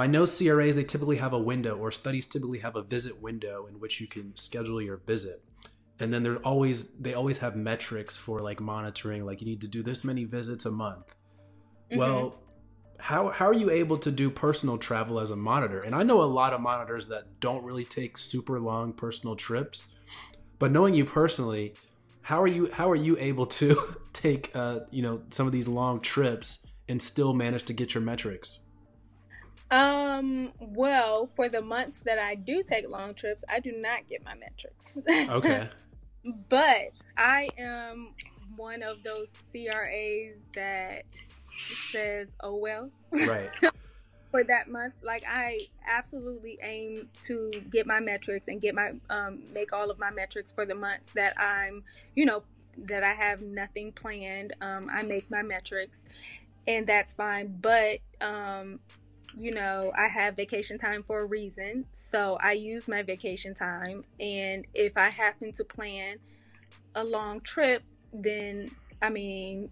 I know CRAs they typically have a window, or studies typically have a visit window in which you can schedule your visit. And then they're always they always have metrics for like monitoring, like you need to do this many visits a month. Mm-hmm. Well, how how are you able to do personal travel as a monitor? And I know a lot of monitors that don't really take super long personal trips. But knowing you personally, how are you how are you able to take uh, you know some of these long trips and still manage to get your metrics? Um, well, for the months that I do take long trips, I do not get my metrics. Okay. but I am one of those CRAs that says, "Oh well." Right. for that month, like I absolutely aim to get my metrics and get my um make all of my metrics for the months that I'm, you know, that I have nothing planned. Um, I make my metrics, and that's fine. But um, you know, I have vacation time for a reason. So I use my vacation time. And if I happen to plan a long trip, then I mean,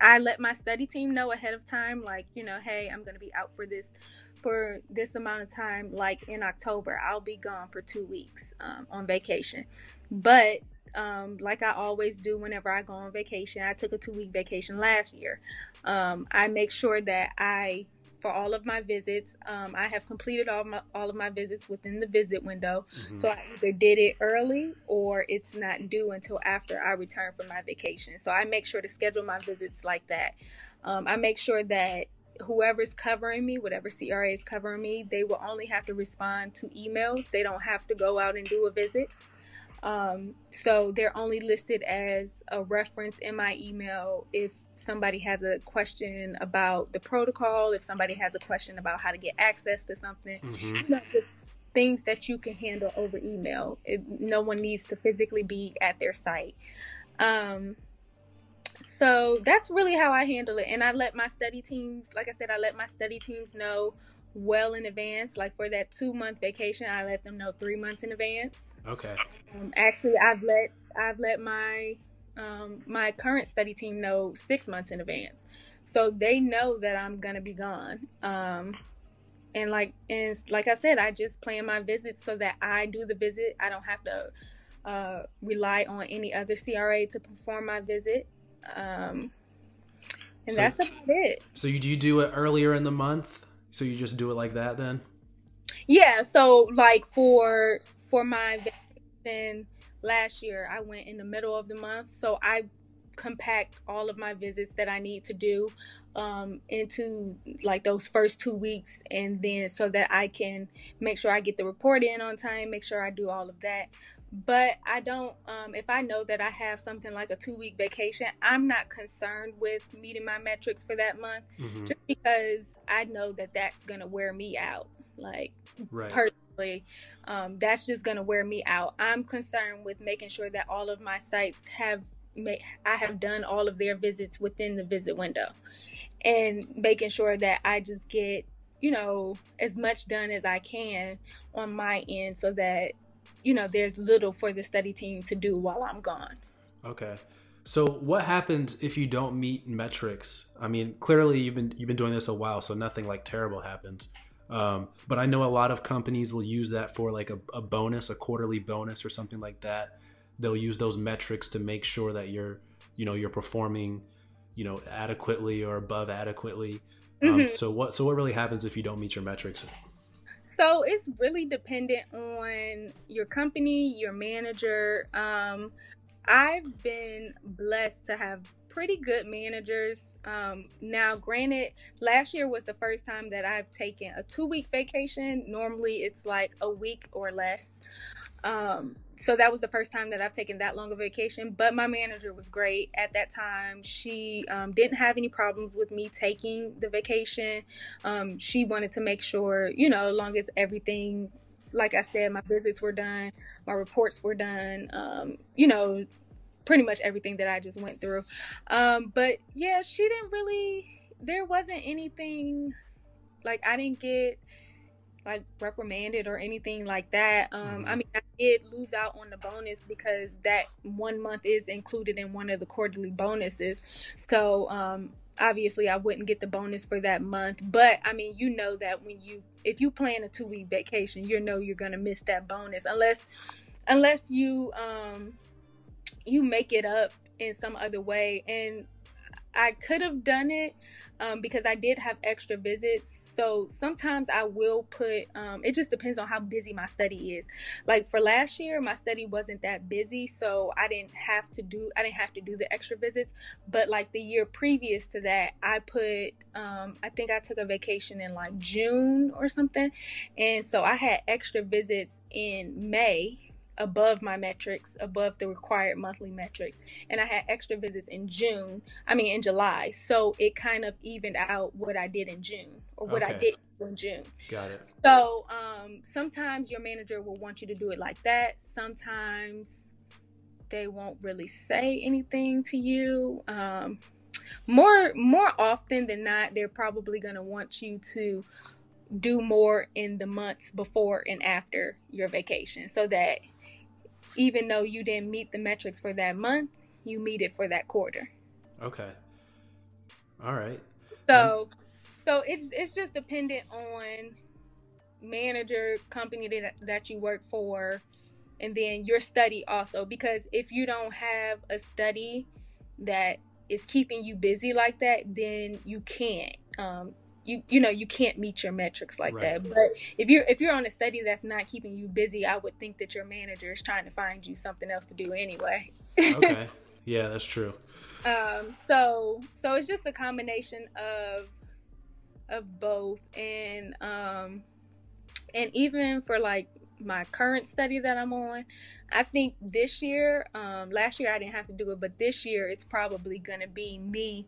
I let my study team know ahead of time, like, you know, hey, I'm going to be out for this for this amount of time like in october i'll be gone for two weeks um, on vacation but um, like i always do whenever i go on vacation i took a two week vacation last year um, i make sure that i for all of my visits. Um, I have completed all my all of my visits within the visit window. Mm-hmm. So I either did it early or it's not due until after I return from my vacation. So I make sure to schedule my visits like that. Um, I make sure that whoever's covering me, whatever CRA is covering me, they will only have to respond to emails. They don't have to go out and do a visit. Um, so they're only listed as a reference in my email if somebody has a question about the protocol, if somebody has a question about how to get access to something, mm-hmm. you know, just things that you can handle over email. It, no one needs to physically be at their site. Um, so that's really how I handle it. And I let my study teams, like I said, I let my study teams know well in advance. Like for that two month vacation, I let them know three months in advance. Okay. Um, actually, I've let I've let my um, my current study team know six months in advance, so they know that I'm gonna be gone. Um, and like and like I said, I just plan my visits so that I do the visit. I don't have to uh, rely on any other CRA to perform my visit. Um, and so, that's about it. So you do you do it earlier in the month? So you just do it like that then? Yeah. So like for for my vacation last year I went in the middle of the month, so I compact all of my visits that I need to do um, into like those first two weeks, and then so that I can make sure I get the report in on time, make sure I do all of that. But I don't, um, if I know that I have something like a two week vacation, I'm not concerned with meeting my metrics for that month mm-hmm. just because I know that that's going to wear me out. Like, right. personally um, that's just going to wear me out. I'm concerned with making sure that all of my sites have made, I have done all of their visits within the visit window and making sure that I just get, you know, as much done as I can on my end so that, you know, there's little for the study team to do while I'm gone. Okay. So what happens if you don't meet metrics? I mean, clearly you've been you've been doing this a while, so nothing like terrible happens. Um, but I know a lot of companies will use that for like a, a, bonus, a quarterly bonus or something like that. They'll use those metrics to make sure that you're, you know, you're performing, you know, adequately or above adequately. Um, mm-hmm. Um, so what so what really happens if you don't meet your metrics? So it's really dependent on your company, your manager. Um, I've been blessed to have pretty good managers. Um, now, granted, last year was the first time that I've taken a two week vacation. Normally, it's like a week or less. Um, so that was the first time that I've taken that long of vacation. But my manager was great at that time. She um, didn't have any problems with me taking the vacation. Um, she wanted to make sure, you know, as long as everything like I said, my visits were done, my reports were done. Um, you know, pretty much everything that I just went through. Um, but yeah, she didn't really. There wasn't anything like I didn't get like reprimanded or anything like that. Um, mm-hmm. I mean, I did lose out on the bonus because that one month is included in one of the quarterly bonuses. So, um, obviously, I wouldn't get the bonus for that month. But I mean, you know that when you if you plan a two week vacation, you know you're gonna miss that bonus unless unless you um you make it up in some other way. And I could have done it um, because I did have extra visits. So sometimes I will put, um, it just depends on how busy my study is. Like for last year, my study wasn't that busy, so I didn't have to do, I didn't have to do the extra visits. But like the year previous to that, I put, um, I think I took a vacation in like June or something. And so I had extra visits in May above my metrics, above the required monthly metrics. And I had extra visits in June, I mean, in July. So it kind of evened out what I did in June or what okay. I did in June. Got it. So um, sometimes your manager will want you to do it like that. Sometimes they won't really say anything to you. Um, more more often than not, they're probably going to want you to do more in the months before and after your vacation so that even though you didn't meet the metrics for that month, you meet it for that quarter. Okay. All right. So, so it's it's just dependent on manager, company that that you work for, and then your study also. Because if you don't have a study that is keeping you busy like that, then you can't. Um, you you know you can't meet your metrics like right. that. But if you're if you're on a study that's not keeping you busy i would think that your manager is trying to find you something else to do anyway. Okay. Yeah that's true. Um so so it's just a combination of of both. And um and even for like my current study that i'm on i think this year um last year i didn't have to do it but this year it's probably gonna be me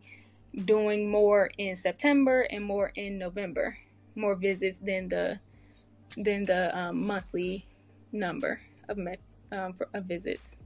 doing more in September and more in November, more visits than the than the um, monthly number of met, um, for, of visits.